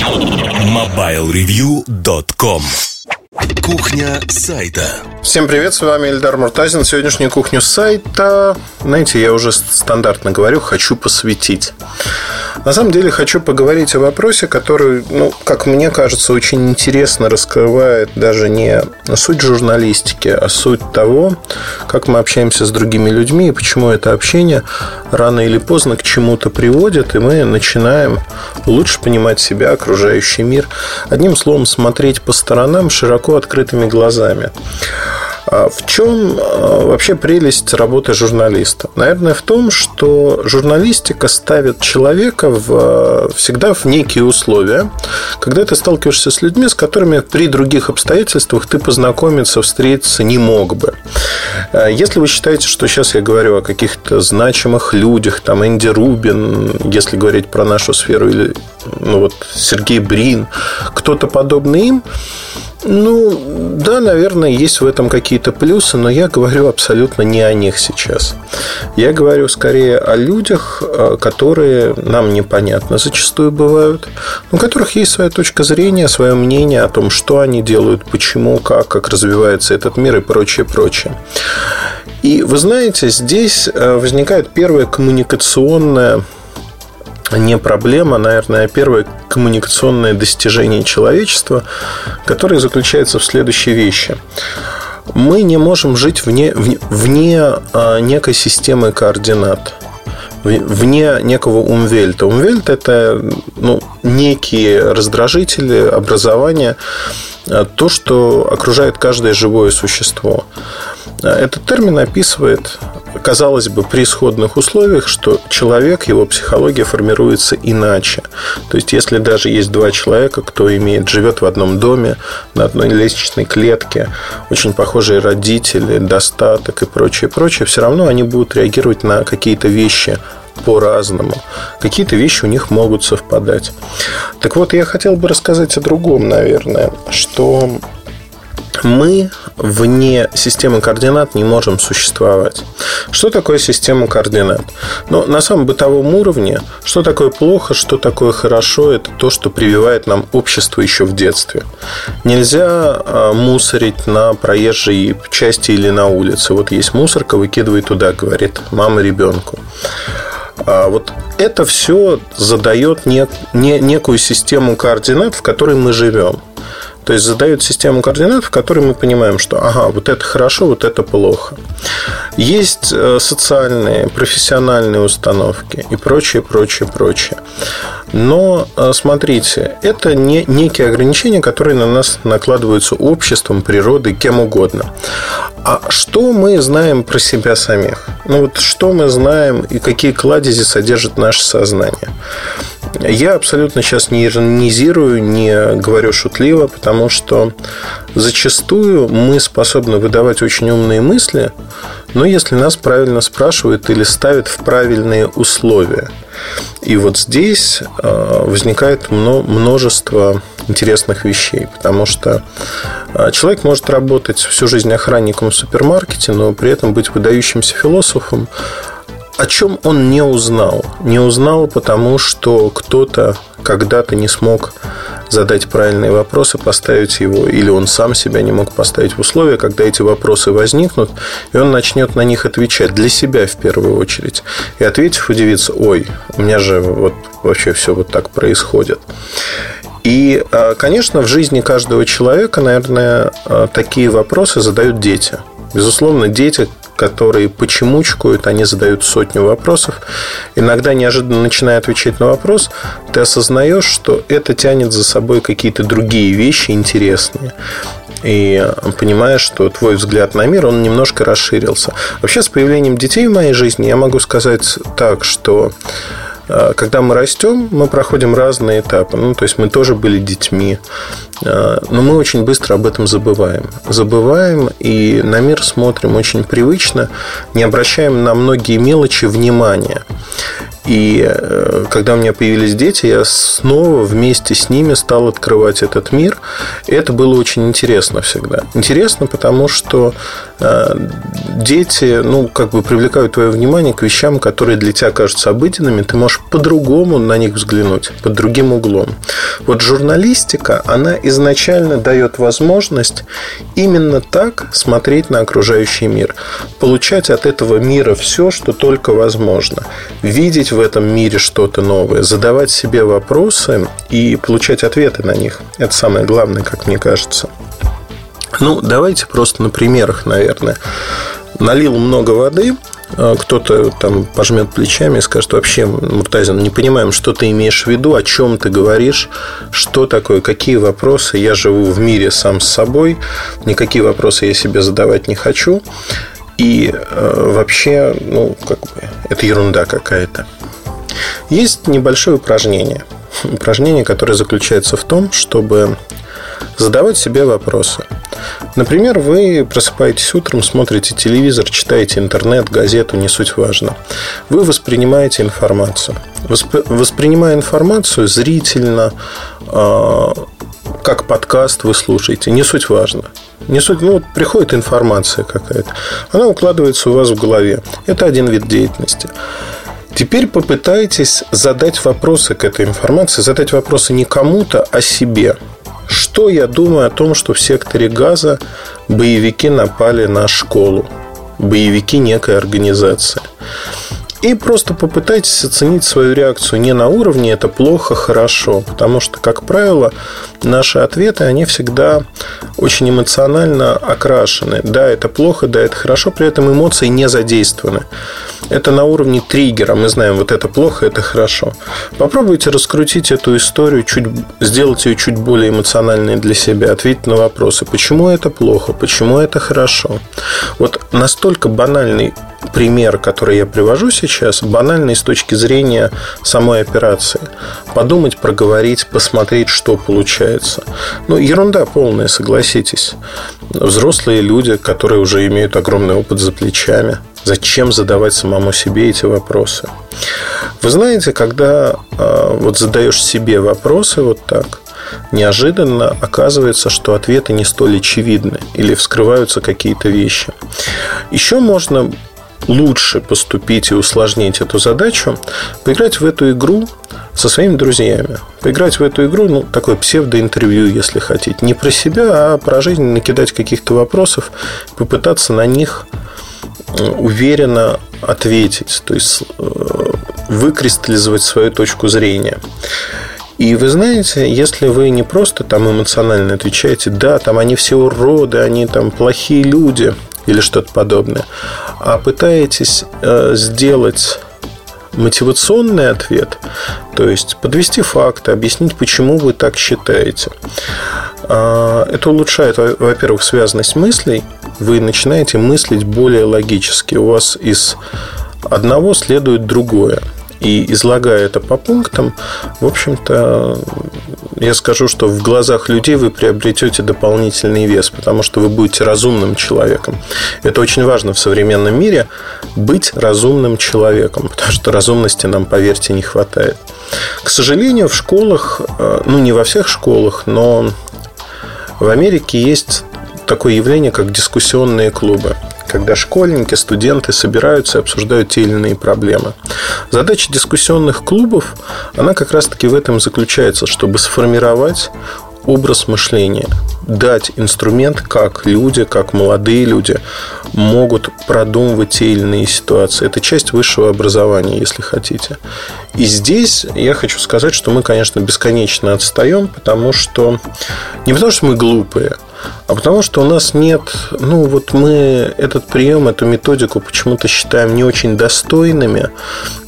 MobileReview.com Кухня сайта. Всем привет, с вами Эльдар Муртазин. Сегодняшнюю кухню сайта, знаете, я уже стандартно говорю, хочу посвятить. На самом деле хочу поговорить о вопросе, который, ну, как мне кажется, очень интересно раскрывает даже не суть журналистики, а суть того, как мы общаемся с другими людьми и почему это общение рано или поздно к чему-то приводит, и мы начинаем лучше понимать себя, окружающий мир. Одним словом, смотреть по сторонам широко открытыми глазами. А в чем а, вообще прелесть работы журналиста? Наверное, в том, что журналистика ставит человека в, а, всегда в некие условия, когда ты сталкиваешься с людьми, с которыми при других обстоятельствах ты познакомиться, встретиться не мог бы. Если вы считаете, что сейчас я говорю о каких-то значимых людях, там Энди Рубин, если говорить про нашу сферу, или ну, вот Сергей Брин, кто-то подобный им, ну, да, наверное, есть в этом какие-то плюсы, но я говорю абсолютно не о них сейчас. Я говорю скорее о людях, э, которые нам непонятно зачастую бывают, у которых есть своя точка зрения, свое мнение о том, что они делают, почему, как, как развивается этот мир и прочее, прочее. И вы знаете, здесь э, возникает первая коммуникационная не проблема, наверное, а первое коммуникационное достижение человечества, которое заключается в следующей вещи. Мы не можем жить вне, вне, вне а, некой системы координат вне некого умвельта. Умвельт – это ну, некие раздражители, образования, а, то, что окружает каждое живое существо. Этот термин описывает казалось бы, при исходных условиях, что человек, его психология формируется иначе. То есть, если даже есть два человека, кто имеет, живет в одном доме, на одной лестничной клетке, очень похожие родители, достаток и прочее, прочее, все равно они будут реагировать на какие-то вещи по-разному. Какие-то вещи у них могут совпадать. Так вот, я хотел бы рассказать о другом, наверное, что мы вне системы координат не можем существовать. Что такое система координат? Ну, на самом бытовом уровне, что такое плохо, что такое хорошо, это то, что прививает нам общество еще в детстве. Нельзя а, мусорить на проезжей части или на улице. Вот есть мусорка, выкидывай туда, говорит мама ребенку. А вот это все задает нек, не, некую систему координат, в которой мы живем. То есть задают систему координат, в которой мы понимаем, что ага, вот это хорошо, вот это плохо. Есть э, социальные, профессиональные установки и прочее, прочее, прочее. Но э, смотрите, это не некие ограничения, которые на нас накладываются обществом, природой, кем угодно. А что мы знаем про себя самих? Ну вот что мы знаем и какие кладези содержит наше сознание? Я абсолютно сейчас не иронизирую, не говорю шутливо, потому что зачастую мы способны выдавать очень умные мысли, но если нас правильно спрашивают или ставят в правильные условия. И вот здесь э, возникает множество интересных вещей, потому что э, человек может работать всю жизнь охранником в супермаркете, но при этом быть выдающимся философом, о чем он не узнал? Не узнал, потому что кто-то когда-то не смог задать правильные вопросы, поставить его, или он сам себя не мог поставить в условия, когда эти вопросы возникнут, и он начнет на них отвечать для себя в первую очередь. И ответив, удивится, ой, у меня же вот вообще все вот так происходит. И, а, конечно, в жизни каждого человека, наверное, а, такие вопросы задают дети. Безусловно, дети которые почемучкают, они задают сотню вопросов. Иногда неожиданно начиная отвечать на вопрос, ты осознаешь, что это тянет за собой какие-то другие вещи интересные и понимаешь, что твой взгляд на мир, он немножко расширился. Вообще, с появлением детей в моей жизни я могу сказать так, что когда мы растем, мы проходим разные этапы. Ну, то есть мы тоже были детьми. А, но мы очень быстро об этом забываем. Забываем и на мир смотрим очень привычно, не обращаем на многие мелочи внимания. И э, когда у меня появились дети, я снова вместе с ними стал открывать этот мир. Это было очень интересно всегда. Интересно, потому что дети, ну, как бы привлекают твое внимание к вещам, которые для тебя кажутся обыденными, ты можешь по-другому на них взглянуть, под другим углом. Вот журналистика, она изначально дает возможность именно так смотреть на окружающий мир, получать от этого мира все, что только возможно, видеть в этом мире что-то новое, задавать себе вопросы и получать ответы на них. Это самое главное, как мне кажется. Ну, давайте просто на примерах, наверное. Налил много воды, а кто-то там пожмет плечами и скажет, вообще, Муртазин, не понимаем, что ты имеешь в виду, о чем ты говоришь, что такое, какие вопросы. Я живу в мире сам с собой, никакие вопросы я себе задавать не хочу. И э, вообще, ну, как бы, это ерунда какая-то. Есть небольшое упражнение. Упражнение, которое заключается в том, чтобы задавать себе вопросы. Например, вы просыпаетесь утром, смотрите телевизор, читаете интернет, газету, не суть важно. Вы воспринимаете информацию. Восп... Воспринимая информацию зрительно, э, как подкаст вы слушаете, не суть важно. Не суть, ну, приходит информация какая-то, она укладывается у вас в голове. Это один вид деятельности. Теперь попытайтесь задать вопросы к этой информации, задать вопросы не кому-то, а себе. Что я думаю о том, что в секторе газа боевики напали на школу? Боевики некой организации. И просто попытайтесь оценить свою реакцию не на уровне «это плохо, хорошо», потому что, как правило, наши ответы, они всегда очень эмоционально окрашены. Да, это плохо, да, это хорошо, при этом эмоции не задействованы. Это на уровне триггера. Мы знаем, вот это плохо, это хорошо. Попробуйте раскрутить эту историю, чуть, сделать ее чуть более эмоциональной для себя, ответить на вопросы, почему это плохо, почему это хорошо. Вот настолько банальный пример, который я привожу сейчас, банальный с точки зрения самой операции. Подумать, проговорить, посмотреть, что получается. Ну, ерунда полная, согласитесь. Взрослые люди, которые уже имеют огромный опыт за плечами. Зачем задавать самому себе эти вопросы? Вы знаете, когда э, вот задаешь себе вопросы вот так, неожиданно оказывается, что ответы не столь очевидны или вскрываются какие-то вещи. Еще можно лучше поступить и усложнить эту задачу, поиграть в эту игру со своими друзьями. Поиграть в эту игру, ну, такое псевдоинтервью, если хотите. Не про себя, а про жизнь, накидать каких-то вопросов, попытаться на них э, уверенно ответить, то есть э, выкристаллизовать свою точку зрения. И вы знаете, если вы не просто там эмоционально отвечаете, да, там они все уроды, они там плохие люди – или что-то подобное, а пытаетесь э, сделать мотивационный ответ, то есть подвести факты, объяснить, почему вы так считаете. А, это улучшает, во-первых, связанность мыслей. Вы начинаете мыслить более логически. У вас из одного следует другое. И излагая это по пунктам, в общем-то, я скажу, что в глазах людей вы приобретете дополнительный вес, потому что вы будете разумным человеком. Это очень важно в современном мире быть разумным человеком, потому что разумности нам, поверьте, не хватает. К сожалению, в школах, э, ну не во всех школах, но в Америке есть такое явление, как дискуссионные клубы когда школьники, студенты собираются и обсуждают те или иные проблемы. Задача дискуссионных клубов, она как раз-таки в этом заключается, чтобы сформировать образ мышления, дать инструмент, как люди, как молодые люди могут продумывать те или иные ситуации. Это часть высшего образования, если хотите. И здесь я хочу сказать, что мы, конечно, бесконечно отстаем, потому что не потому, что мы глупые, а потому что у нас нет, ну вот мы этот прием, эту методику почему-то считаем не очень достойными,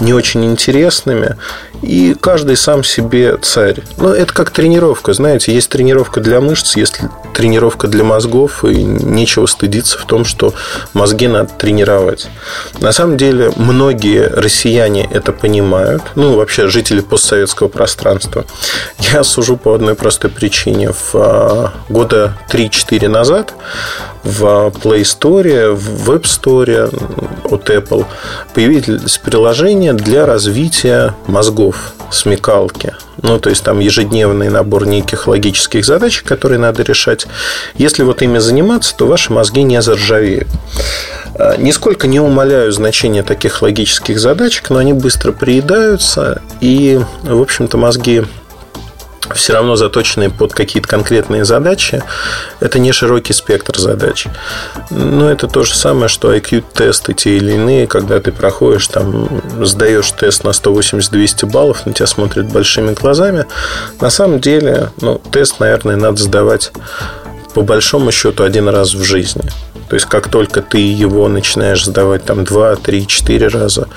не очень интересными, и каждый сам себе царь. Ну, это как тренировка, знаете, есть тренировка для мышц, есть тренировка для мозгов, и нечего стыдиться в том, что мозги надо тренировать. На самом деле, многие россияне это понимают, ну, вообще жители постсоветского пространства. Я сужу по одной простой причине. В а, года три 3-4 назад в Play Store, в Web Store от Apple появились приложения для развития мозгов, смекалки. Ну, то есть там ежедневный набор неких логических задач, которые надо решать. Если вот ими заниматься, то ваши мозги не заржавеют. А, нисколько не умаляю значение таких логических задачек, но они быстро приедаются, и, в общем-то, мозги все равно заточенные под какие-то конкретные задачи. Это не широкий спектр задач. Но это то же самое, что IQ-тесты те или иные, когда ты проходишь, там, сдаешь тест на 180-200 баллов, на тебя смотрят большими глазами. На самом деле, ну, тест, наверное, надо сдавать по большому счету один раз в жизни. То есть, как только ты его начинаешь сдавать там 2, 3, 4 раза,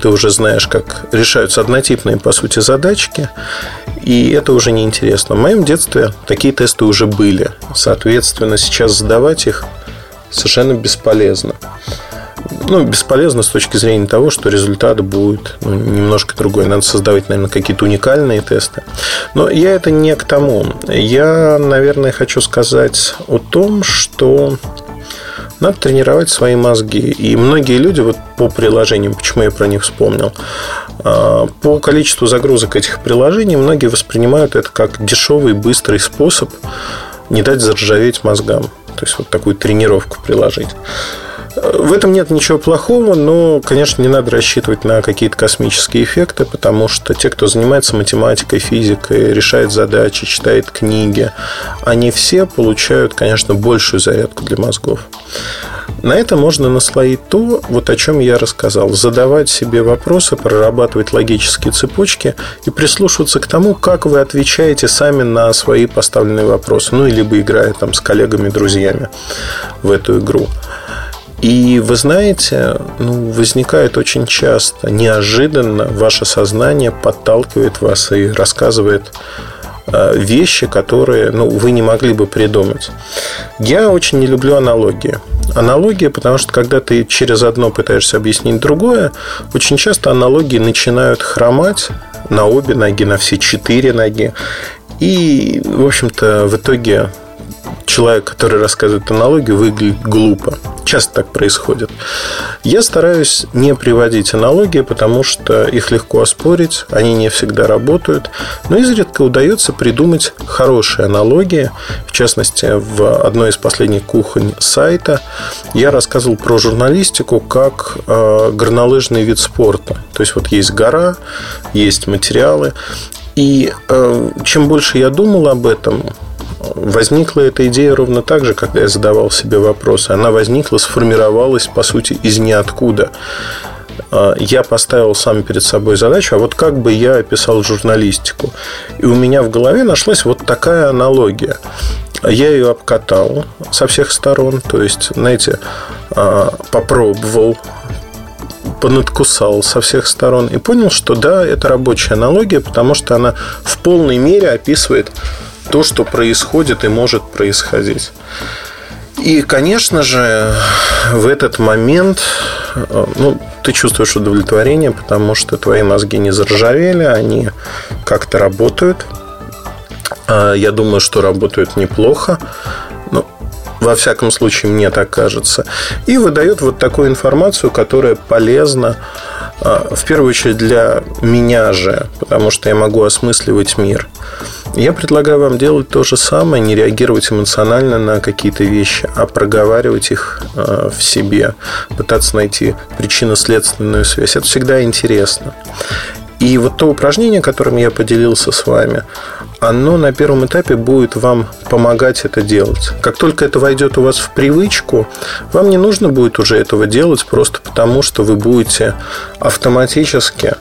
ты уже знаешь, как решаются однотипные, по сути, задачки, и это уже неинтересно. В моем детстве такие тесты уже были. Соответственно, сейчас сдавать их совершенно бесполезно. Ну, бесполезно с точки зрения того, что результат будет ну, немножко другой. Надо создавать, наверное, какие-то уникальные тесты. Но я это не к тому. Я, наверное, хочу сказать о том, что надо тренировать свои мозги. И многие люди вот по приложениям, почему я про них вспомнил, а, по количеству загрузок этих приложений многие воспринимают это как дешевый, быстрый способ не дать заржаветь мозгам. То есть вот такую тренировку приложить. В этом нет ничего плохого, но, конечно, не надо рассчитывать на какие-то космические эффекты, потому что те, кто занимается математикой, физикой, решает задачи, читает книги, они все получают, конечно, большую зарядку для мозгов. На это можно наслоить то, вот о чем я рассказал. Задавать себе вопросы, прорабатывать логические цепочки и прислушиваться к тому, как вы отвечаете сами на свои поставленные вопросы. Ну, либо играя там с коллегами, друзьями в эту игру. И вы знаете, ну, возникает очень часто, неожиданно ваше сознание подталкивает вас и рассказывает э, вещи, которые ну, вы не могли бы придумать. Я очень не люблю аналогии. Аналогия, потому что когда ты через одно пытаешься объяснить другое, очень часто аналогии начинают хромать на обе ноги, на все четыре ноги. И, в общем-то, в итоге человек, который рассказывает аналогию, выглядит глупо. Часто так происходит. Я стараюсь не приводить аналогии, потому что их легко оспорить, они не всегда работают. Но изредка удается придумать хорошие аналогии. В частности, в одной из последних кухонь сайта я рассказывал про журналистику как э, горнолыжный вид спорта. То есть вот есть гора, есть материалы. И э, чем больше я думал об этом, Возникла эта идея ровно так же, когда я задавал себе вопросы. Она возникла, сформировалась, по сути, из ниоткуда. А, я поставил сам перед собой задачу, а вот как бы я описал журналистику. И у меня в голове нашлась вот такая аналогия. Я ее обкатал со всех сторон, то есть, знаете, а, попробовал, понадкусал со всех сторон и понял, что да, это рабочая аналогия, потому что она в полной мере описывает то, что происходит и может происходить. И, конечно же, в этот момент э, ну, ты чувствуешь удовлетворение, потому что твои мозги не заржавели, они как-то работают. А, я думаю, что работают неплохо. Ну, во всяком случае, мне так кажется. И выдает вот такую информацию, которая полезна в первую очередь для меня же, потому что я могу осмысливать мир. Я предлагаю вам делать то же самое, не реагировать эмоционально на какие-то вещи, а проговаривать их а, в себе, пытаться найти причинно-следственную связь. Это всегда интересно. И вот то упражнение, которым я поделился с вами, оно на первом этапе будет вам помогать это делать. Как только это войдет у вас в привычку, вам не нужно будет уже этого делать просто потому, что вы будете автоматически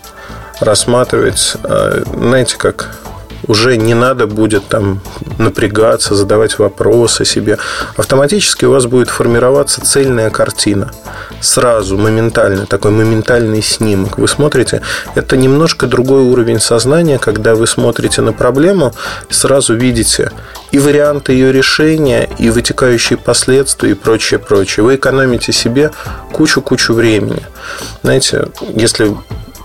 рассматривать, э, знаете, как уже не надо будет там напрягаться, задавать вопросы себе. Автоматически у вас будет формироваться цельная картина. Сразу, моментально, такой моментальный снимок. Вы смотрите, это немножко другой уровень сознания, когда вы смотрите на проблему, сразу видите и варианты ее решения, и вытекающие последствия, и прочее, прочее. Вы экономите себе кучу-кучу времени. Знаете, если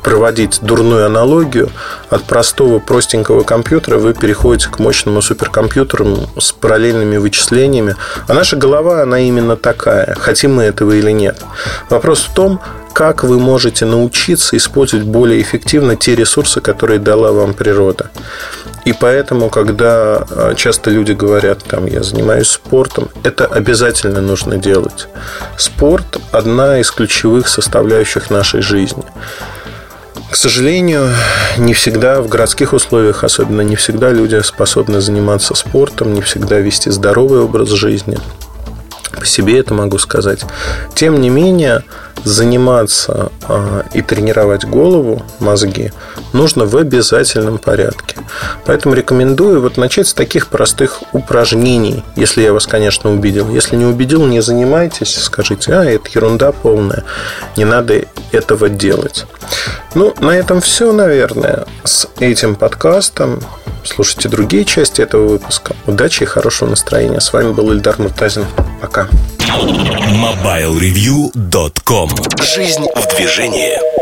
проводить дурную аналогию, от простого простенького компьютера вы переходите к мощному суперкомпьютеру с параллельными вычислениями. А наша голова, она именно такая, хотим мы этого или нет. Вопрос в том, как вы можете научиться использовать более эффективно те ресурсы, которые дала вам природа. И поэтому, когда а, часто люди говорят, там, я занимаюсь спортом, это обязательно нужно делать. Спорт – одна из ключевых составляющих нашей жизни. К сожалению, не всегда в городских условиях, особенно не всегда люди способны заниматься спортом, не всегда вести здоровый образ жизни. По себе это могу сказать. Тем не менее, заниматься э, и тренировать голову, мозги, нужно в обязательном порядке. Поэтому рекомендую вот начать с таких простых упражнений, если я вас, конечно, убедил. Если не убедил, не занимайтесь, скажите, а, это ерунда полная, не надо этого делать. Ну, на этом все, наверное, с этим подкастом. Слушайте другие части этого выпуска. Удачи и хорошего настроения. С вами был Ильдар Муртазин. Пока. MobileReview.com Жизнь в движении.